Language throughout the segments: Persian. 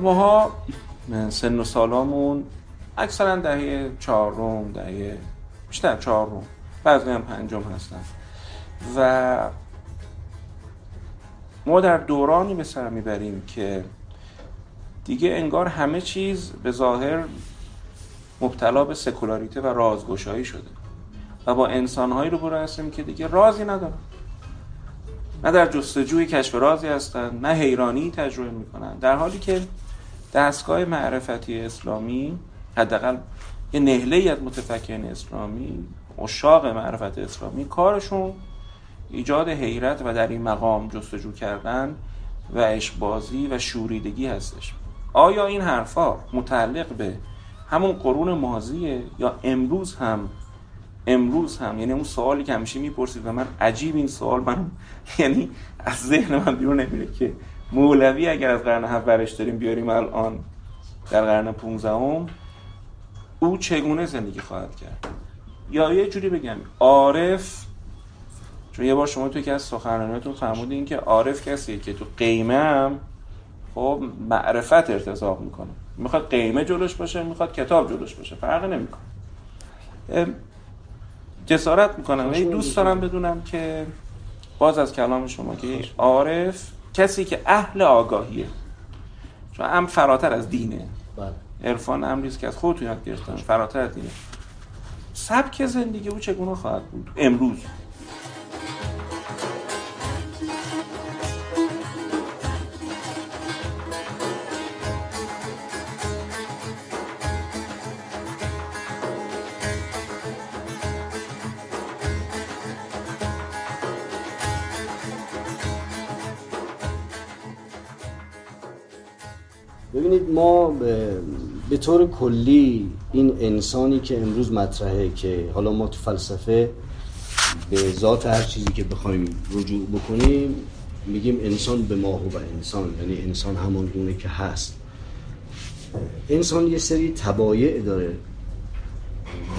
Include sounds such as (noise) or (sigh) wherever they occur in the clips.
ماها سن و سالامون اکثرا دهه چهارم دهه بیشتر چهارم بعضی هم پنجم هستن. و ما در دورانی به سر می‌بریم که دیگه انگار همه چیز به ظاهر مبتلا به سکولاریته و رازگشایی شده. و با انسانهایی رو برو هستیم که دیگه رازی ندارن. نه در جستجوی کشف رازی هستن نه حیرانی تجربه می‌کنن. در حالی که دستگاه معرفتی اسلامی حداقل یه نهله از متفکرین اسلامی اشاق معرفت اسلامی کارشون ایجاد حیرت و در این مقام جستجو کردن و اشبازی و شوریدگی هستش. آیا این حرفا متعلق به همون قرون ماضیه یا امروز هم؟ امروز هم. یعنی اون سوالی که همیشه می‌پرسید و من عجیب این سوال من (laughs) یعنی از ذهن من بیرون نمیره که مولوی اگر از قرن هفتش داریم بیاریم الان در قرن 15 او چگونه زندگی خواهد کرد؟ یا یه جوری بگم عارف چون یه بار شما توی که از سخنرانیتون فرمودین که عارف کسیه که تو قیمه هم خب معرفت ارتضاق می‌کنه. می‌خواد قیمه جلوش باشه می‌خواد کتاب جلوش باشه. فرق نمی‌کنه. جسارت می‌کنم. ولی دوست دارم بدونم که باز از کلام شما که عارف کسی که اهل آگاهیه. چون هم فراتر از دینه. بله. عرفان امریز که از خودتون یاد گرفتن. فراتر از دینه. سبک زندگی او چگونه خواهد بود؟ امروز. ببینید ما به طور کلی این انسانی که امروز مطرحه که حالا ما تو فلسفه به ذات هر چیزی که بخوایم رجوع بکنیم میگیم انسان به ما و انسان یعنی انسان همون گونه که هست. انسان یه سری تبایع داره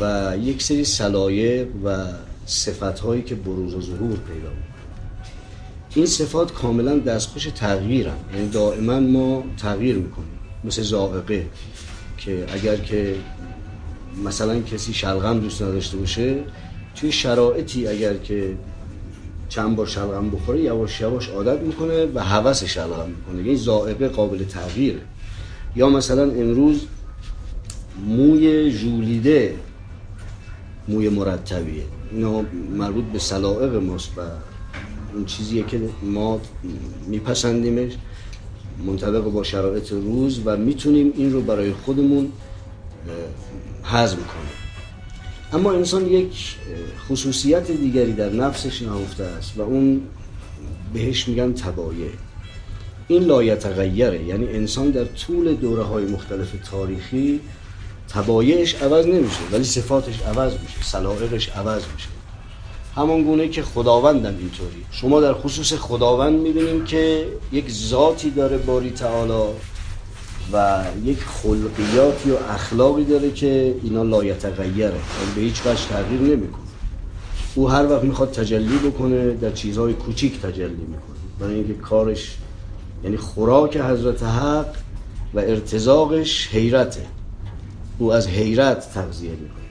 و یک سری سلایق و صفت هایی که بروز و ظهور پیدا این صفات کاملا دستخوش تغییرن. یعنی دائما ما تغییر می‌کنیم. مثل زائقه که اگر که مثلا کسی شلغم دوست نداشته باشه توی شرایطی اگر که چند بار شلغم بخوره یواش یواش عادت می‌کنه و هوس شلغم می‌کنه. یعنی زائقه قابل تغییره. یا مثلا امروز موی جولیده موی مرتبیه. اینا مربوط به سلائق ماست و اون چیزیه که ما میپسندیمش. منطبق با شرایط روز و می‌تونیم این رو برای خودمون هضم کنیم. اما انسان یک خصوصیت دیگری در نفسش نهفته است و اون بهش میگن تبایه این لایتغیره یعنی انسان در طول دوره های مختلف تاریخی تبایعش عوض نمیشه ولی صفاتش عوض میشه سلائقش عوض میشه. همان گونه که خداوندم اینطوری. شما در خصوص خداوند می‌بینیم که یک ذاتی داره باری تعالی و یک خلقیاتی و اخلاقی داره که اینا لایتغیره به هیچ وجه تغییر نمی‌کنه. او هر وقت می‌خواد تجلی بکنه در چیزهای کوچیک تجلی می‌کنه. برای اینکه کارش یعنی خوراک حضرت حق و ارتزاقش حیرته. او از حیرت تغذیه می‌کنه.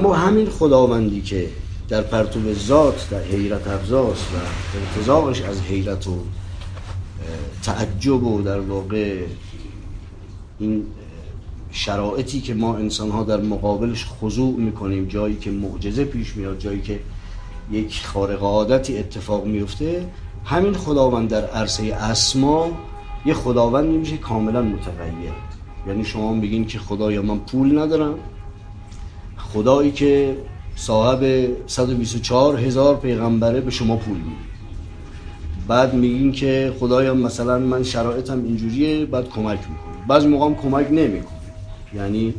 اما همین خداوندی که در پرتوب ذات در حیرت افزاست و ارتزاقش از حیرت و تعجب و در واقع این شرایطی که ما انسان ها در مقابلش خضوع می‌کنیم جایی که معجزه پیش میاد جایی که یک خارق عادتی اتفاق میفته همین خداوند در عرصه اسما یه خداوندی میشه کاملا متغیر. یعنی شما بگین که خدایا من پول ندارم خدایی که صاحب 124 هزار پیغمبره به شما پول میده. بعد میگین که خدایا مثلا من شرایطم اینجوریه بعد کمک می‌کنه. بعضی موقع کمک نمی‌کنه. یعنی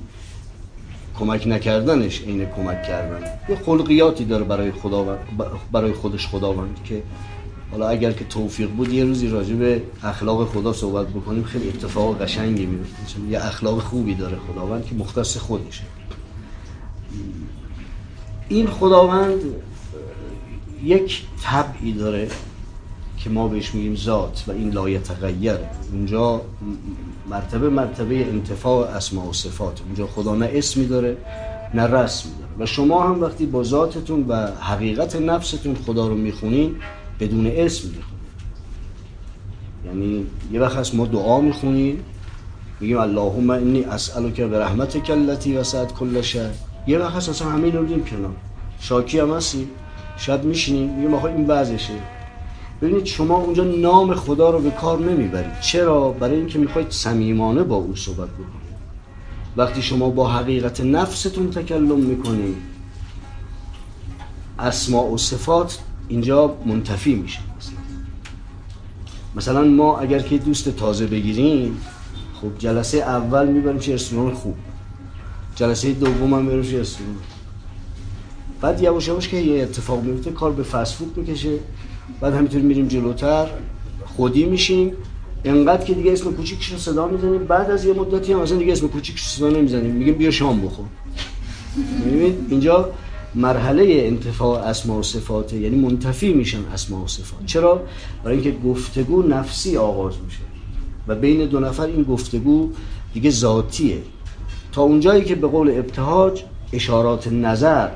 کمک نکردنش عین کمک کردن. یه خلقیاتی داره برای خداوند برای خودش خداوند که حالا اگر که توفیق بود یه روزی راجع به اخلاق خدا صحبت بکنیم خیلی اتفاق قشنگی میفته یه اخلاق خوبی داره خداوند که مختص خودشه. این خداوند یک طبعی داره که ما بهش میگیم ذات و این لایه تغییر اونجا مرتبه مرتبه انتفاع اسماء و صفات. اونجا خدا نه اسمی داره نه رسمی داره. و شما هم وقتی با ذاتتون و حقیقت نفستون خدا رو می‌خونین بدون اسم می‌خونین. یعنی یه وقت هست ما دعا می‌خونیم میگیم اللهم انی اسالک برحمتک التي وسعت کل شیء یه وقت هست اصلا همین رو کنار. شاکی هم هستی؟ شاید میشینیم. میگیم آخه این وضعشه ببینید شما اونجا نام خدا رو به کار نمی‌برید. چرا؟ برای اینکه می‌خواید صمیمانه با او صحبت بکنید. وقتی شما با حقیقت نفستون تکلم می‌کنید اسماء و صفات اینجا منتفی میشه. مثلا ما اگر که دوست تازه بگیریم خب جلسه اول می‌بریم چه رستوران خوب. جلسه دوم هم رستوران بعد یواش یواش که یه اتفاق میفته کار به فست فود می‌کشه. بعد همینطور میریم جلوتر خودی میشیم. انقدر که دیگه اسم کوچیکش رو صدا می‌زنیم. بعد از یه مدتی هم اصلا دیگه اسم کوچیکش صدا نمی‌زنیم. میگیم بیا شام بخور. می‌بینید اینجا مرحله انتفاع اسما و صفاته یعنی منتفی میشن اسما و صفات. چرا؟ برای اینکه گفتگو نفسی آغاز میشه. و بین دو نفر این گفتگو دیگه ذاتیه. تا اونجایی که به قول ابتهاج اشارات نظر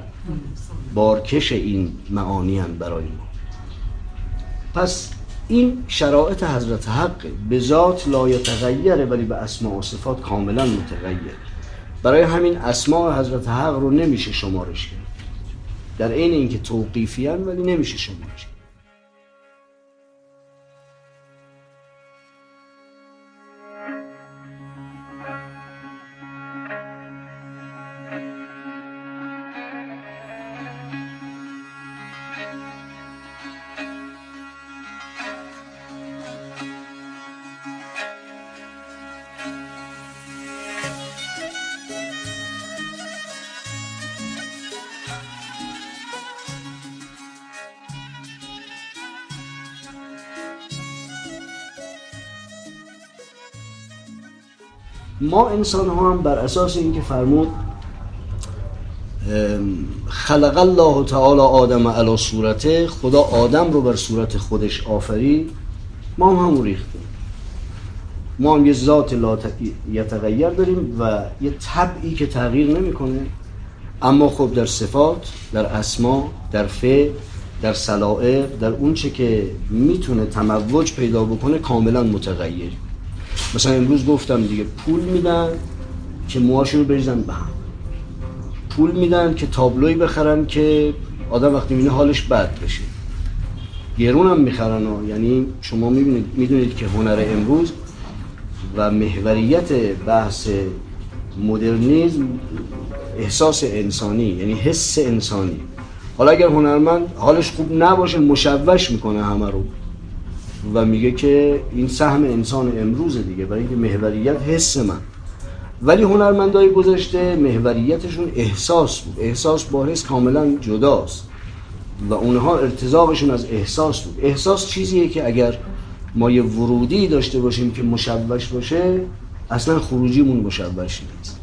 بارکش این معانی برای ما. پس این شرایط حضرت حق به ذات لا یتغیره ولی به اسماء و صفات کاملا متغیر. برای همین اسماء حضرت حق رو نمیشه شمارش کرد. در عین اینکه توقیفی ولی نمیشه شمارش ما انسان ها هم بر اساس اینکه فرمود خلق الله تعالی آدم علی صورته خدا آدم رو بر صورت خودش آفرید ما هم همون ریختیم. ما هم یه ذات لا یتغیر داریم و یه طبعی که تغییر نمی‌کنه. اما خب در صفات در اسما در فعل در سلائق در اونچه که می‌تونه تموج پیدا بکنه کاملا متغیر. مثلا امروز گفتم دیگه پول میدن که موهاشون رو بریزن به هم. پول میدن که تابلوی بخرن که آدم وقتی می‌بینه حالش بد بشه. گرون هم می‌خرن و یعنی شما می‌بینید می‌دونید که هنر امروز و محوریت بحث مدرنیزم احساس انسانی یعنی حس انسانی. حالا اگر هنرمند حالش خوب نباشه مشوش می‌کنه همه رو. و میگه که این سهم انسان امروز دیگه برای اینکه محوریت حس من. ولی هنرمندای گذشته محوریتشون احساس بود. احساس با حس کاملا جداست. و اونها ارتزاقشون از احساس بود. احساس چیزیه که اگر ما یه ورودی داشته باشیم که مشوش باشه اصلا خروجیمون مشوش نیست.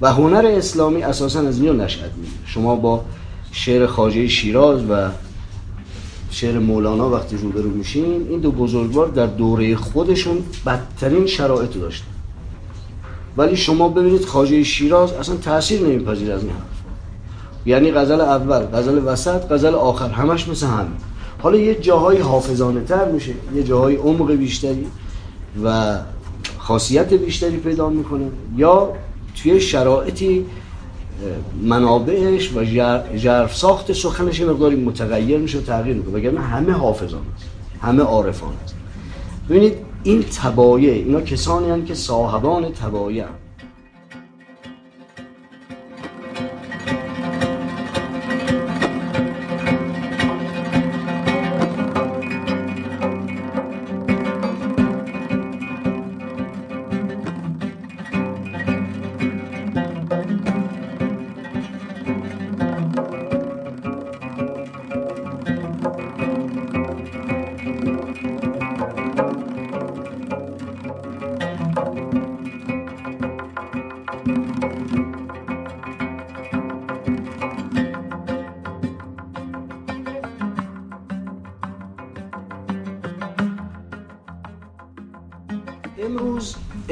و هنر اسلامی اساسا از اینجا نشأت می‌گیره. شما با شعر خاجه شیراز و شعر مولانا وقتی روبرو میشین این دو بزرگوار در دوره خودشون بدترین شرایط داشتن. ولی شما ببینید خاجه شیراز اصلا تاثیر نمیپذیر از این حرف. یعنی غزل اول غزل وسط غزل آخر همش مثل هم حالا یه جاهای حافظانه تر میشه یه جاهای عمق بیشتری و خاصیت بیشتری پیدا می‌کنه. یا توی شرایطی منابعش و جرف ساخت سخنش مقداری متغیر میشه و تغییر می‌کنه. وگرنه همه حافظان است همه عارفان است ببینید این تبایه اینا کسانی هستند که صاحبان تبایه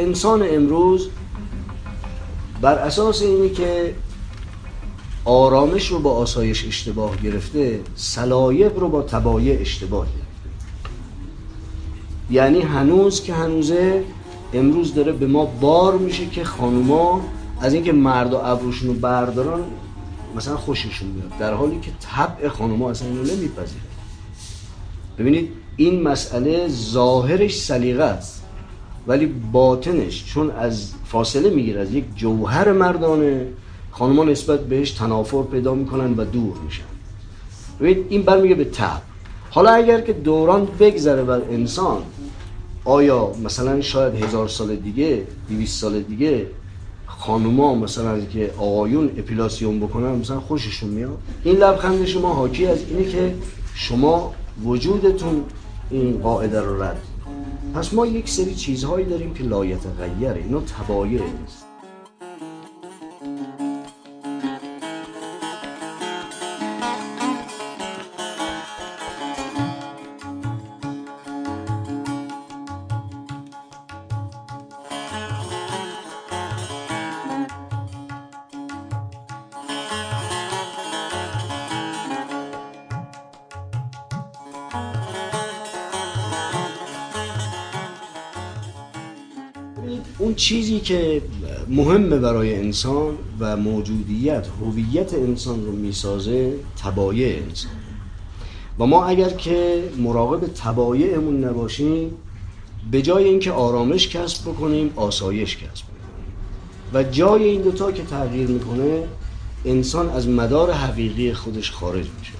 انسان امروز بر اساس اینی که آرامش رو با آسایش اشتباه گرفته سلایق رو با تبایع اشتباه گرفته. یعنی هنوز که هنوزه امروز داره به ما بار میشه که خانوما از اینکه مرد و ابروشون رو بردارن مثلا خوششون میاد. در حالی که طبع خانوما اصلا اینو نمیپذیره. ببینید این مسئله ظاهرش سلیقه است. ولی باطنش چون از فاصله می‌گیره از یک جوهر مردانه خانوما نسبت بهش تنافر پیدا می‌کنن و دور میشن. ببینید این برمیگه به تب حالا اگر که دوران بگذره بر انسان آیا مثلا شاید هزار سال دیگه دیویس سال دیگه خانوما مثلا که آقایون اپیلاسیون بکنن مثلا خوششون میاد؟ این لبخند شما حاکی از اینه که شما وجودتون این قاعده رو رد پس ما یک سری چیزهایی داریم که لایت غیره اینا تبایه نیست. مهمه برای انسان و موجودیت هویت انسان رو می‌سازه تبایع انسان. و ما اگر که مراقب تبایعمون نباشیم به جای اینکه آرامش کسب بکنیم آسایش کسب بکنیم. و جای این دوتا که تغییر می‌کنه انسان از مدار حقیقی خودش خارج میشه.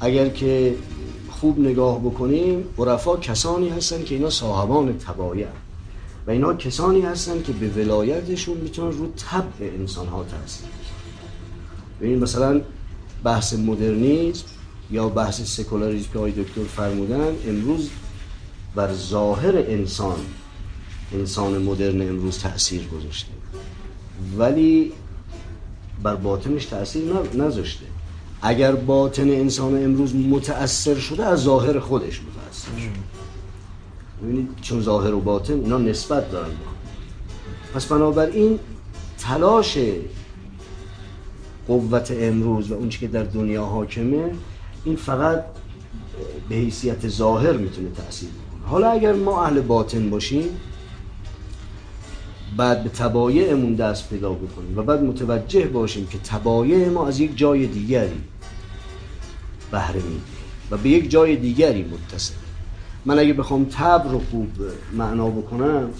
اگر که خوب نگاه بکنیم عرفا کسانی هستن که اینا صاحبان تبایع. و اینا کسانی هستن که به ولایتشون می‌تونن رو طبع انسان ها تاثیر ببینید مثلا بحث مدرنیزم یا بحث سکولاریزم که آقای دکتر فرمودن امروز بر ظاهر انسان انسان مدرن امروز تاثیر گذاشته. ولی بر باطنش تاثیر نذاشته. اگر باطن انسان امروز متأثر شده از ظاهر خودش متأثر شده. ببینید چون ظاهر و باطن اینا نسبت دارن پس بنابراین تلاش قوت امروز و اون که در دنیا حاکمه این فقط به حیثیت ظاهر می‌تونه تاثیر بکنه. حالا اگر ما اهل باطن باشیم بعد به تبایعمون دست پیدا بکنیم و بعد متوجه باشیم که تبایع ما از یک جای دیگری بهره میده و به یک جای دیگری متصل. من اگه بخوام تب رو خوب معنا بکنم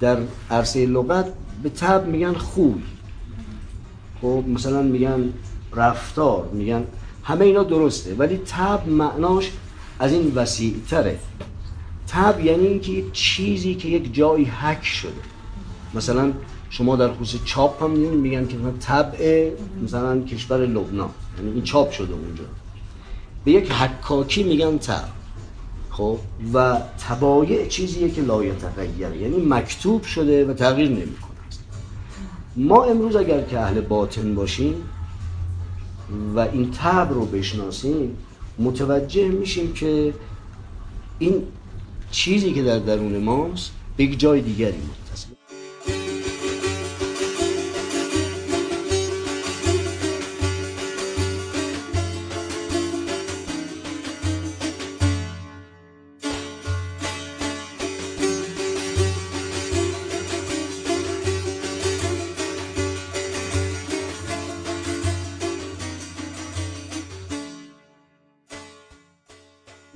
در عرصه لغت به تب میگن خوی. خب مثلا میگن رفتار میگن همه اینا درسته ولی تب معناش از این وسیع تره تب یعنی اینکه چیزی که یک جایی حک شده. مثلا شما در خصوص چاپ هم میگن که طبع مثلا کشور لبنان. یعنی این چاپ شده اونجا. به یک حکاکی میگن تب. خب و تبایع چیزیه که لا یتغیر یعنی مکتوب شده و تغییر نمی‌کنه. ما امروز اگر که اهل باطن باشیم و این تب رو بشناسیم متوجه میشیم که این چیزی که در درون ماست به یک جای دیگری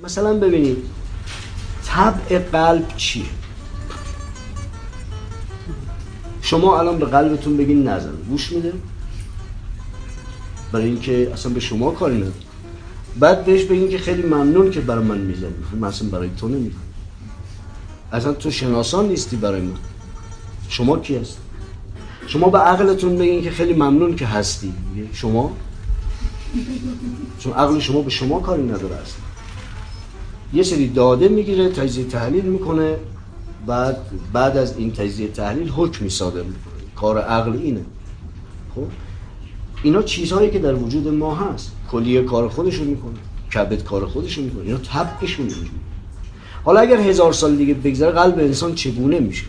مثلا ببینید طبع قلب چیه؟ شما الان به قلبتون بگین نزن گوش میده؟ برای اینکه اصلا به شما کاری نداره. بعد بهش بگین که خیلی ممنون که برای من می‌زنی. من اصلا برای تو نمیگم اصلا تو شناسان نیستی برای من. شما کی هست شما به عقلتون بگین که خیلی ممنون که هستی. شما؟ چون عقل شما به شما کاری نداره اصلا. یه سری داده می‌گیره تجزیه تحلیل می‌کنه بعد بعد از این تجزیه تحلیل حکمی صادر می‌کنه کار عقل اینه. خب؟ اینا چیزهایی که در وجود ما هست. کلیه کار خودشو می‌کنه کبد کار خودشو می‌کنه. اینا طبعشون حالا اگر هزار سال دیگه بگذره قلب انسان چگونه میشه؟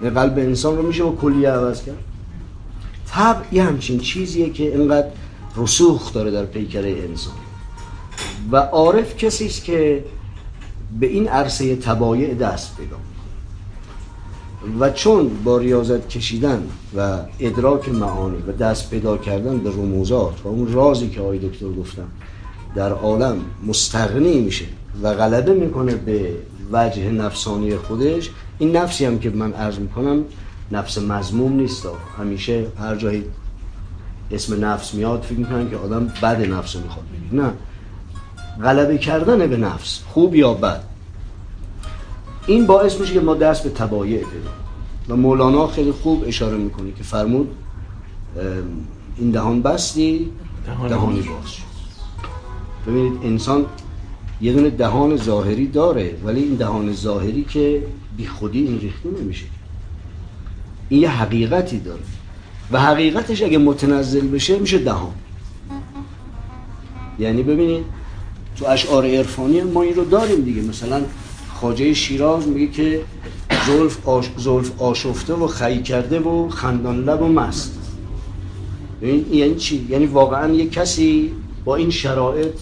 قلب انسان رو میشه با کلیه عوض کرد؟ طبع یه همچین چیزیه که اینقدر رسوخ داره در پیکره انسان. و عارف کسی است که به این عرصه تبایع دست پیدا و چون با ریاضت کشیدن و ادراک معانی و دست پیدا کردن به رموزات و اون رازی که آقای دکتر گفتم در عالم مستغنی میشه و غلبه می‌کنه به وجه نفسانی خودش این نفسی هم که من عرض می‌کنم نفس مزموم نیست. همیشه هر جایی اسم نفس میاد فکر می‌کنن که آدم بد نفس می‌خواد. بگید نه غلبه کردن به نفس خوب یا بد؟ این باعث میشه که ما دست به تبایع پیدا و مولانا خیلی خوب اشاره می‌کنه که فرمود این دهان بستی دهانی باز. ببینید انسان یه دونه دهان ظاهری داره ولی این دهان ظاهری که بی خودی این ریخته نمیشه. این یه حقیقتی داره. و حقیقتش اگه متنزل بشه میشه دهان. یعنی ببینید تو اشعار عرفانی ما این رو داریم دیگه. مثلا خاجه شیراز میگه که زلف, آش... زلف آشفته و خی کرده و خندان لب و مست. این یعنی چی؟ یعنی واقعا یه کسی با این شرایط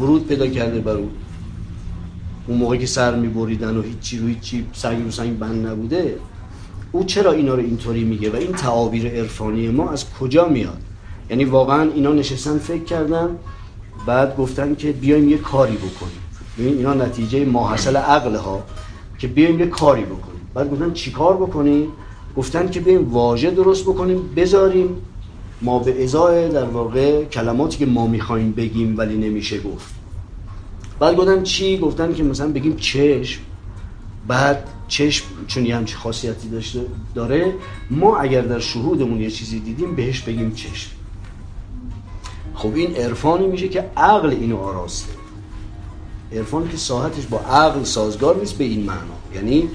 ورود پیدا کرده بر اون. اون موقعی که سر میبریدن و هیچی رو هیچی سنگ رو سنگ بند نبوده او چرا اینا رو اینطوری میگه و این تعابیر عرفانی ما از کجا میاد؟ یعنی واقعا اینا نشستن فکر کردن بعد گفتن که بیایم یه کاری بکنیم. ببین اینا نتیجه ماحصل عقل ها که بیایم یه کاری بکنیم. بعد گفتن چیکار بکنیم؟ گفتن که بیایم واژه درست بکنیم بذاریم. ما به ازای در واقع کلماتی که ما می‌خوایم بگیم ولی نمیشه گفت. بعد گفتن چی؟ گفتن که مثلا بگیم چشم. بعد چشم چون یه همچی خاصیتی داشته داره ما اگر در شهودمون یه چیزی دیدیم بهش بگیم چشم. خب این عرفانی میشه که عقل اینو آراسته. عرفان که ساحتش با عقل سازگار نیست به این معنا. یعنی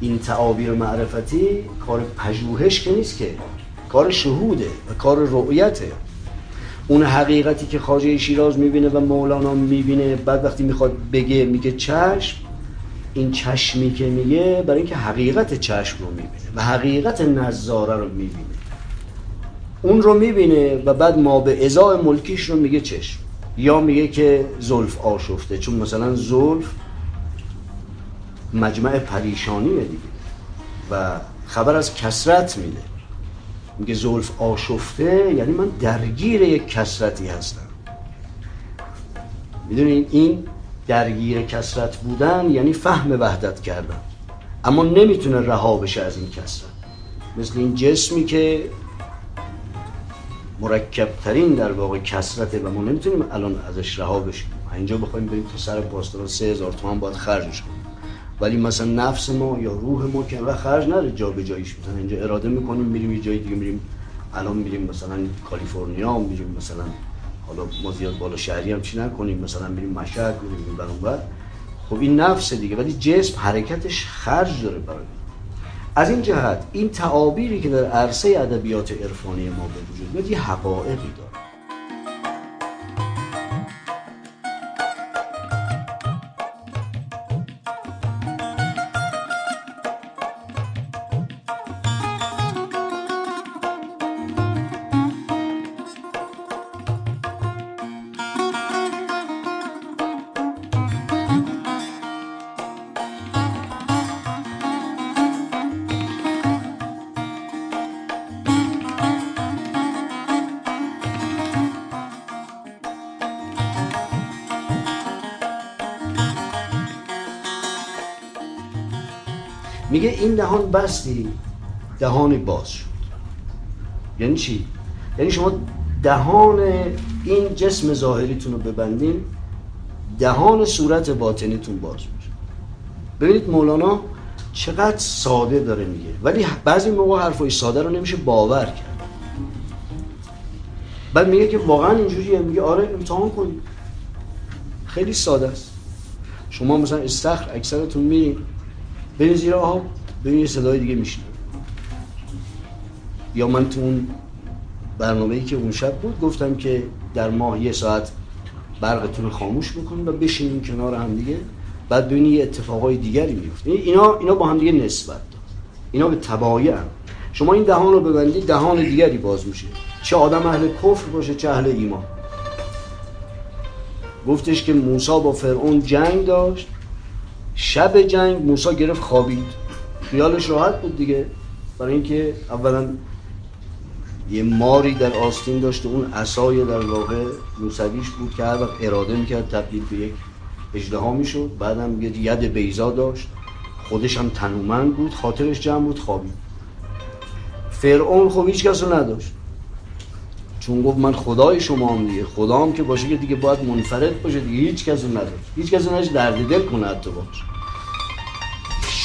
این تعابیر معرفتی کار پژوهش که نیست که کار شهوده و کار رؤیته. اون حقیقتی که خاجه شیراز می‌بینه و مولانا می‌بینه بعد وقتی می‌خواد بگه میگه چشم این چشمی که میگه برای اینکه حقیقت چشم رو می‌بینه و حقیقت نظاره رو می‌بینه. اون رو می‌بینه و بعد ما به ازای ملکیش رو میگه چشم. یا میگه که زلف آشفته. چون مثلا زلف مجمع پریشانیه دیگه. و خبر از کسرت میده. میگه زلف آشفته یعنی من درگیر یک کسرتی هستم. می‌دونین این درگیر کسرت بودن یعنی فهم وحدت کردن. اما نمی‌تونه رها بشه از این کسرت مثل این جسمی که مرکب ترین در واقع کسرته و ما نمی‌تونیم الان ازش رها بشیم. اینجا بخوایم بریم تو سر پاسداران سه هزار تومان باید خرجش کنیم. ولی مثلا نفس ما یا روح ما که خرج نره جا به جاییش مثلا اینجا اراده می‌کنیم میریم یه جای دیگه میریم الان میریم مثلا کالیفرنیا میریم مثلا حالا ما زیاد بالا شهری هم چی نکنیم مثلا میریم مشهد میریم بر خب این نفس دیگه ولی جسم حرکتش خرج داره برای از این جهت این تعابیری که در عرصه ادبیات عرفانی ما به وجود میاد یه حقایقی داره. این دهان بستی دهانی باز شد. یعنی چی؟ یعنی شما دهان این جسم ظاهریتون رو ببندین دهان صورت باطنیتون باز میشه. ببینید مولانا چقدر ساده داره میگه ولی بعضی موقع حرفای ساده رو نمیشه باور کرد. بعد میگه که واقعا اینجوریه میگه آره امتحان کنید خیلی ساده است. شما مثلا استخر اکثرتون میرین برین زیر آب. برین یه صدای دیگه میشنید یا من تو اون برنامه ای که اون شب بود گفتم که در ماه یه ساعت برقتون خاموش بکنید و بشینیم کنار هم دیگه. بعد ببینی یه اتفاقای دیگری میفته اینا اینا با هم دیگه نسبت دارن. اینا به تبایع شما این دهان رو ببندید دهان دیگری باز میشه. چه آدم اهل کفر باشه چه اهل ایمان. گفتش که موسی با فرعون جنگ داشت. شب جنگ موسی گرفت خوابید. خیالش راحت بود دیگه. برای اینکه اولا یه ماری در آستین داشت و اون عصای در واقع موسویش بود که هر وقت اراده می‌کرد تبدیل به یک اجدها می‌شد. بعدم یه ید بیزا داشت. خودش هم تنومند بود. خاطرش جمع بود خوابید. فرعون خب هیچ کس رو نداشت. چون گفت من خدای شما هم دیگه. خدا هم که باشه که دیگه باید منفرد باشه دیگه. هیچ کس رو نداشت. هیچ کس رو نداشت درد دل کنه حتی باش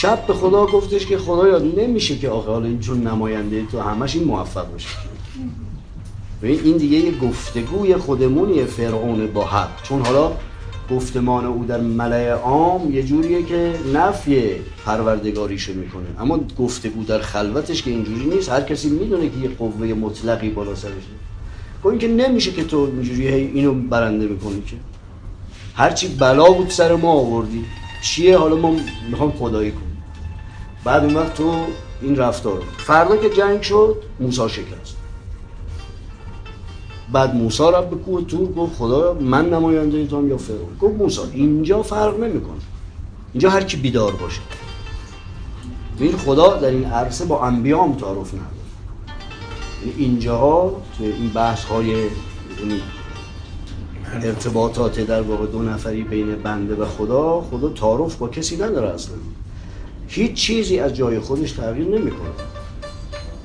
شب به خدا گفتش که خدایا نمیشه که آخه حالا این چون نماینده تو همش این موفق باشه. این دیگه یه گفتگوی خودمونی فرعون با حق. چون حالا گفتمان او در ملع عام یه جوریه که نفی پروردگاریشو می‌کنه. اما گفتگو در خلوتش که اینجوری نیست. هر کسی می‌دونه که یه قوه مطلقی بالا سرشه خب این که نمیشه که تو اینجوری اینو برنده می‌کنی که. هرچی بلا بود سر ما آوردی. چیه؟ حالا ما می‌خوام خدایی بعد اون وقت تو این رفتار فردا که جنگ شد موسی شکست. بعد موسی را به کوه تور گفت خدا من نماینده توام یا فرعون؟ گفت موسی اینجا فرق نمی‌کنه. اینجا هر کی بیدار باشه. این خدا در این عرصه با انبیا هم تعارف نداره. اینجاها تو این بحث های ارتباطات در واقع دو نفری بین بنده و خدا خدا تعارف با کسی نداره اصلا. هیچ چیزی از جای خودش تغییر نمی‌کنه.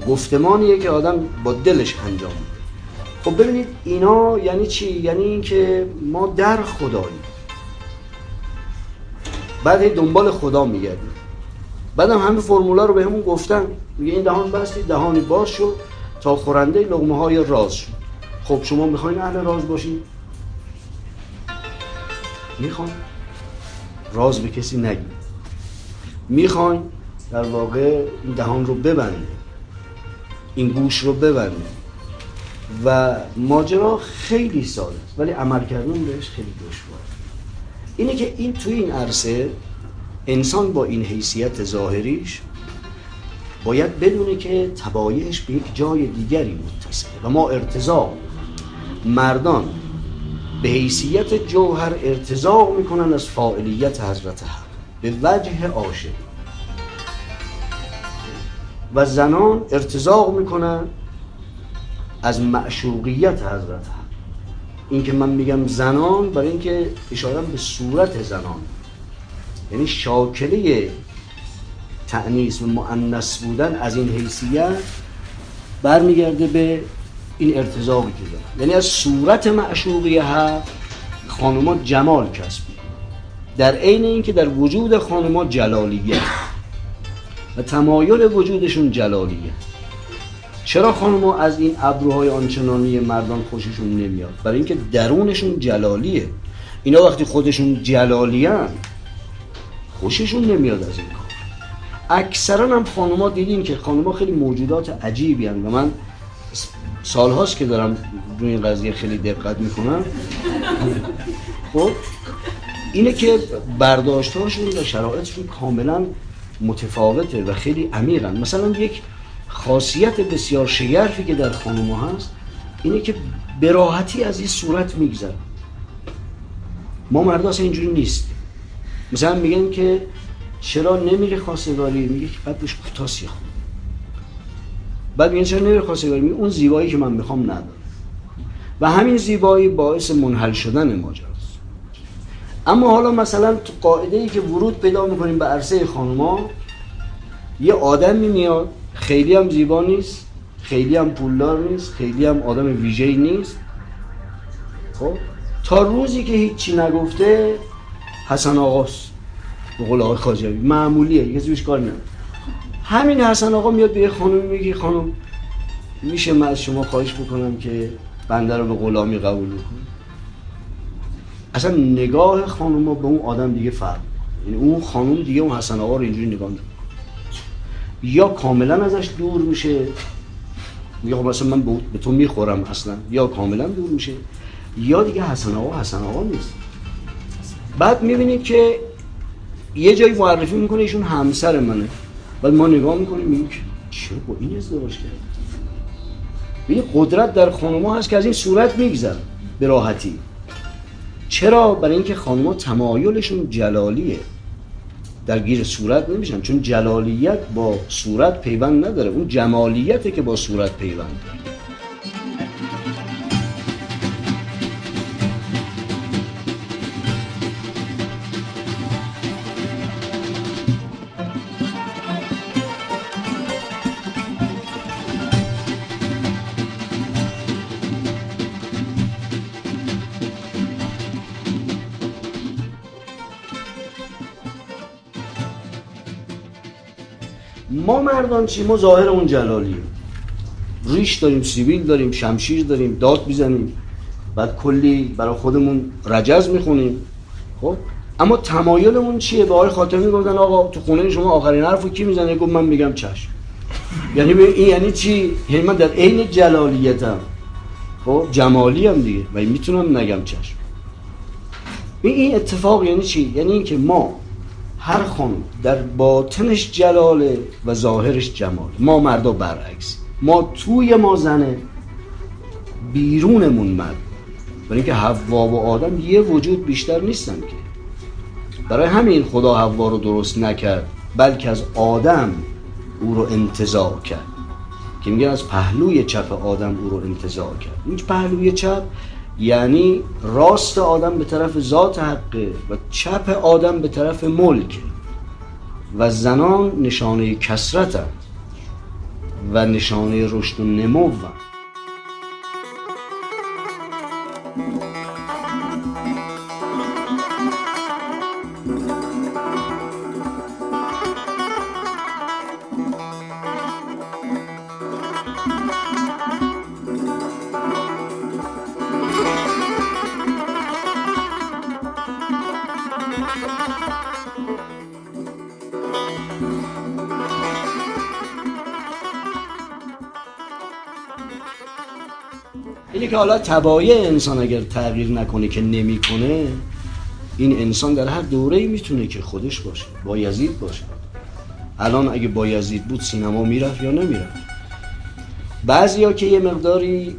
گفتمانیه که آدم با دلش انجام میده. خب ببینید اینا یعنی چی؟ یعنی اینکه ما در خداییم. بعد دنبال خدا میگردیم. بعدم همه فرمولا رو به همون گفتن. میگه این دهان بستی دهانی باز شد تا خورنده لغمه های راز شد خب شما می‌خواین اهل راز باشید می‌خواین راز به کسی نگید. می‌خواین در واقع این دهان رو ببندید این گوش رو ببندید و ماجرا خیلی ساده است ولی عمل کردن بهش خیلی دشوار. اینه که این توی این عرصه انسان با این حیثیت ظاهریش باید بدونه که تبایش به یک جای دیگری متصله و ما ارتزاق مردان به حیثیت جوهر ارتزاق می‌کنن از فاعلیت حضرت حق. به وجه عاشق و زنان ارتزاق می‌کنن از معشوقیت حضرت حق این که من میگم زنان برای اینکه اشاره به صورت زنان. یعنی شاکله تعنیس و معنس بودن از این حیثیت برمیگرده به این ارتزاقی که دارن. یعنی از صورت معشوقی حق خانوما جمال کسب در عین اینکه در وجود خانوما جلالیه و تمایل وجودشون جلالیه. چرا خانوما از این ابروهای آنچنانی مردان خوششون نمیاد؟ برای اینکه درونشون جلالیه. اینا وقتی خودشون جلالیان خوششون نمیاد از این اکثرا هم خانوما دیدین که خانوما خیلی موجودات عجیبی هن و من سالهاست که دارم روی این قضیه خیلی دقت می‌کنم. خب؟ اینه که برداشتهاشون و شرایطشون کاملا متفاوته و خیلی عمیقن. مثلا یک خاصیت بسیار شگرفی که در خانوما هست اینه که براحتی از این صورت میگذرن. ما مردا اینجوری نیست مثلا میگن که چرا نمیره خواستگاری؟ میگه که بعد بهش کوتاه سیاه بعد میگن چرا نمیره خواستگاری؟ میگه اون زیبایی که من می‌خوام نداره و همین زیبایی باعث منحل شدن ماجراست اما حالا مثلا تو قاعده ای که ورود پیدا می‌کنیم به عرصه خانوما یه آدمی میاد خیلی هم زیبا نیست خیلی هم پولدار نیست خیلی هم آدم ویژه‌ای نیست. خب؟ تا روزی که هیچی نگفته حسن آقاست به قول آقای خاجوی معمولیه کسی بیش کار نمی‌کنه. همین حسن آقا میاد به یه خانم میگه خانم میشه من از شما خواهش بکنم که بنده رو به غلامی قبول بکنم اصلا نگاه خانم به اون آدم دیگه فرق یعنی اون خانم دیگه اون حسن آقا رو اینجوری نگاه نمی‌کنه یا کاملا ازش دور میشه. یا خب مثلا من به تو می‌خورم اصلا. یا کاملا دور میشه. یا دیگه حسن آقا حسن آقا نیست. بعد می‌بینید که یه جایی معرفی می‌کنه ایشون همسر منه. بعد ما نگاه می‌کنیم میگیم چه با این ازدواج کرد؟ این قدرت در خانوما هست که از این صورت میگذره به راحتی. چرا برای اینکه خانوما تمایلشون جلالیه؟ در گیر صورت نمیشن چون جلالیت با صورت پیوند نداره. اون جمالیته که با صورت پیوند داره. مردان چی ما ظاهر اون جلالیم ریش داریم سیبیل داریم شمشیر داریم داد می‌زنیم. بعد کلی برای خودمون رجز می‌خونیم. خب؟ اما تمایلمون چیه؟ به آقای خاتمی گفتن آقا تو خونه شما آخرین حرفو کی می‌زنه؟ گفت من میگم چشم. یعنی این یعنی چی؟ یعنی من در عین جلالیتم. خب؟ جمالی هم دیگه. و می‌تونم نگم چشم. این اتفاق یعنی چی؟ یعنی اینکه ما هر خانم در باطنش جلاله و ظاهرش جمال. ما مردا برعکس. ما توی ما زنه بیرونمون مرد. برای اینکه حوا و آدم یه وجود بیشتر نیستن که. برای همین خدا حوا رو درست نکرد بلکه از آدم او رو انتظار کرد. که میگن از پهلوی چپ آدم او رو انتظار کرد. این پهلوی چپ یعنی راست آدم به طرف ذات حقه و چپ آدم به طرف ملک و زنان نشانه کسرت و نشانه رشد و نمو اینه که حالا تبایع انسان اگر تغییر نکنه که نمی‌کنه این انسان در هر دوره می‌تونه که خودش باشه با یزید باشه. الان اگه با یزید بود سینما می‌رفت یا نمی‌رفت؟ بعضی ها که یه مقداری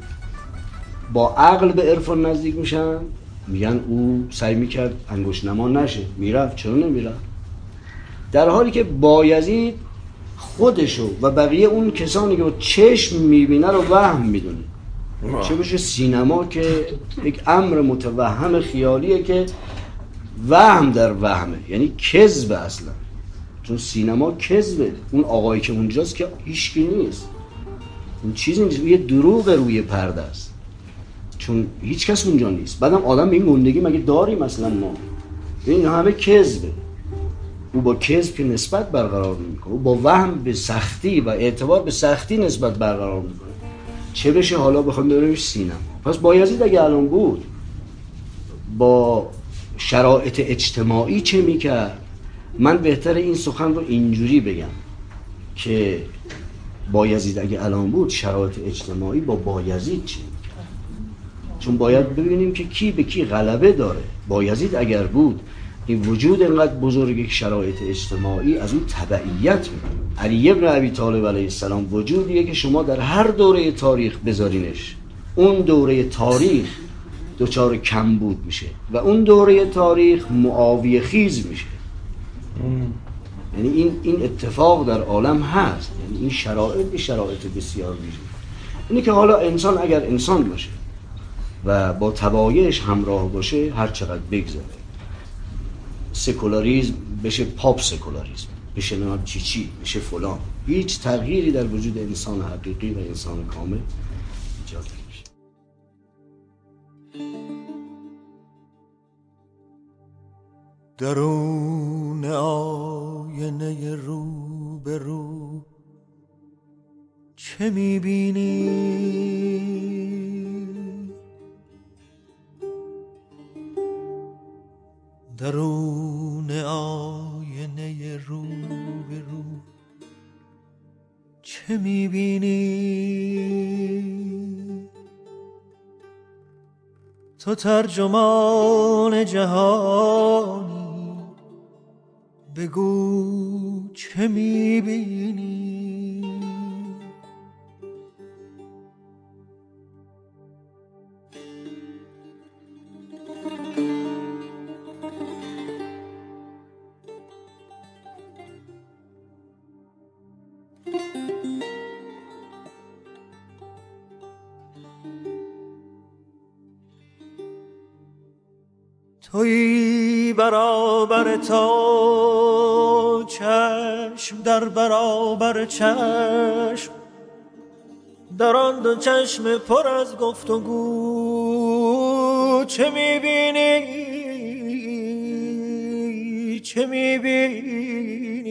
با عقل به عرفان نزدیک میشن میگن او سعی می‌کرد انگوش نما نشه. می‌رفت. چرا نمی‌رفت؟ در حالی که بایزید خودشو و بقیه اون کسانی که با چشم می‌بینه رو وهم می‌دونه. چه بشه سینما که یک امر متوهم خیالیه که وهم در وهمه. یعنی کذب اصلا. چون سینما کذبه. اون آقایی که اونجاست که هیچکی نیست. اون چیزی نیست. یه دروغ روی پرده است. چون هیچ کس اونجا نیست. بعدم آدم این گندگی مگه داریم مثلا ما؟ این همه کذبه. او با کذب که نسبت برقرار نمی‌کنه. او با وهم به سختی و اعتبار به سختی نسبت برقرار می‌کنه. چه بشه حالا بخوام ببریمش سینما؟ پس بایزید اگه الان بود. با شرایط اجتماعی چه می‌کرد؟ من بهتر این سخن رو اینجوری بگم که بایزید اگه الان بود شرایط اجتماعی با بایزید چه چون باید ببینیم که کی به کی غلبه داره. بایزید اگر بود این وجود انقدر بزرگی که شرایط اجتماعی از اون تبعیت می‌کنه. علی ابن عبی طالب علیه السلام وجودیه که شما در هر دوره تاریخ بذارینش. اون دوره تاریخ دچار کم بود میشه و اون دوره تاریخ معاویه خیز میشه. یعنی این این اتفاق در عالم هست. یعنی این شرایط شرایط بسیار ویژه. اینه که حالا انسان اگر انسان باشه و با تبایش همراه باشه هر چقدر بگذره. سکولاریزم بشه پاپ سکولاریزم بشه نمیم چی چی بشه فلان. هیچ تغییری در وجود انسان حقیقی و انسان کامل ایجاد نمیشه. درون آینه رو به رو چه می‌بینی؟ درون آینه رو به رو چه می‌بینی؟ تو ترجمان جهانی بگو چه می‌بینی؟ توی برابر تا چشم در برابر چشم. در آن دو چشم پر از گفت و گو چه می‌بینی؟ چه می‌بینی؟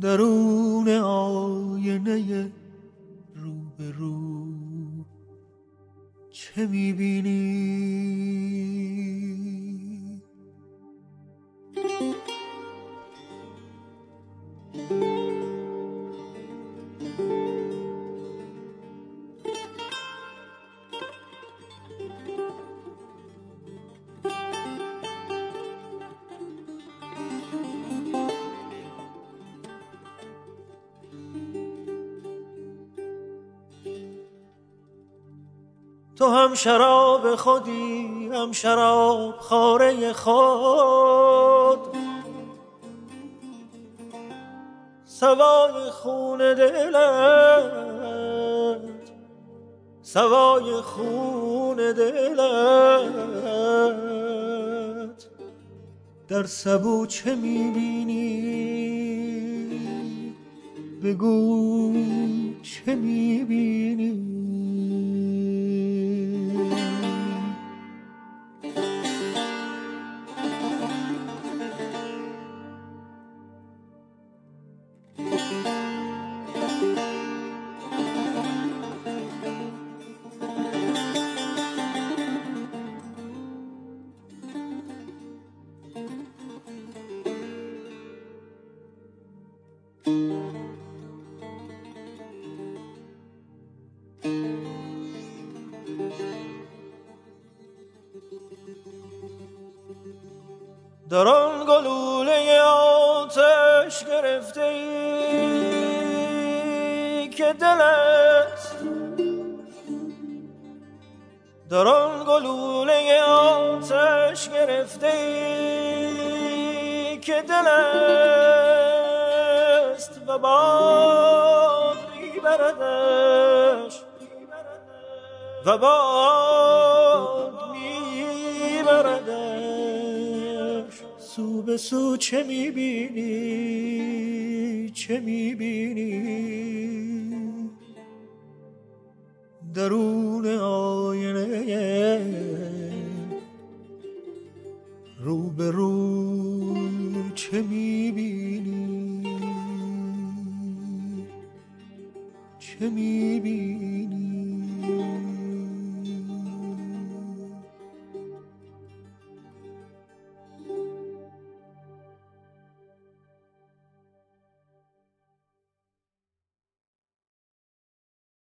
درون آینه رو. به رو تو هم شراب خودی هم شراب خاره خود. سوای خون دلت سوای خون دلت. در سبو چه می‌بینی؟ بگو چه می‌بینی؟ آتش گرفته ای که دلت در آن گلوله آتش گرفته ای که دلست و باد میبردش و باد میبردش سو به سو چه می‌بینی؟ چه می‌بینی؟ درون آینه رو به رو چه می‌بینی؟ چه می‌بینی؟